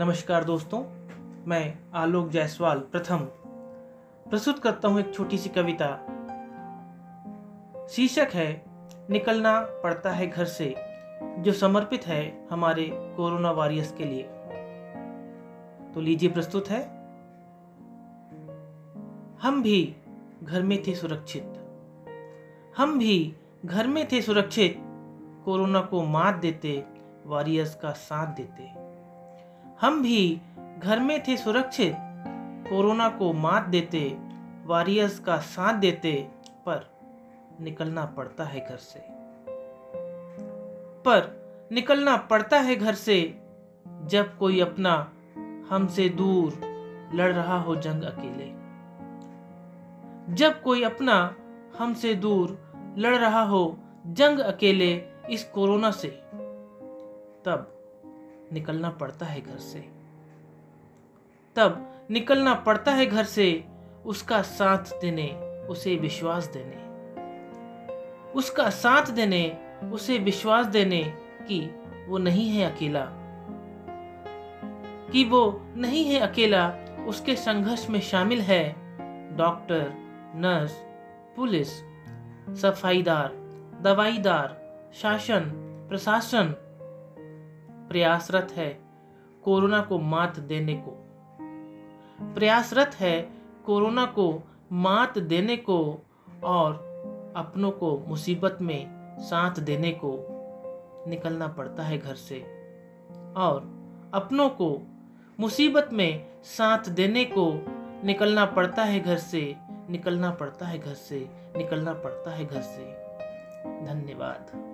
नमस्कार दोस्तों, मैं आलोक जायसवाल प्रथम। प्रस्तुत करता हूँ एक छोटी सी कविता। शीर्षक है, निकलना पड़ता है घर से, जो समर्पित है हमारे कोरोना वॉरियर्स के लिए। तो लीजिए प्रस्तुत है। हम भी घर में थे सुरक्षित। हम भी घर में थे सुरक्षित। कोरोना को मात देते, वॉरियर्स का साथ देते। हम भी घर में थे सुरक्षित। कोरोना को मात देते, वॉरियर्स का साथ देते, पर निकलना पड़ता है घर से। पर निकलना पड़ता है घर से, जब कोई अपना हमसे दूर लड़ रहा हो जंग अकेले। जब कोई अपना हमसे दूर लड़ रहा हो जंग अकेले इस कोरोना से, तब निकलना पड़ता है घर से। तब निकलना पड़ता है घर से, उसका साथ देने, उसे विश्वास देने। उसका साथ देने, उसे विश्वास देने कि वो नहीं है अकेला। कि वो नहीं है अकेला, उसके संघर्ष में शामिल है, डॉक्टर, नर्स, पुलिस, सफाईदार, दवाईदार, शासन, प्रशासन प्रयासरत है कोरोना को मात देने को। प्रयासरत है कोरोना को मात देने को और अपनों को मुसीबत में साथ देने को निकलना पड़ता है घर से। और अपनों को मुसीबत में साथ देने को निकलना पड़ता है घर से, निकलना पड़ता है घर से, निकलना पड़ता है घर से। धन्यवाद।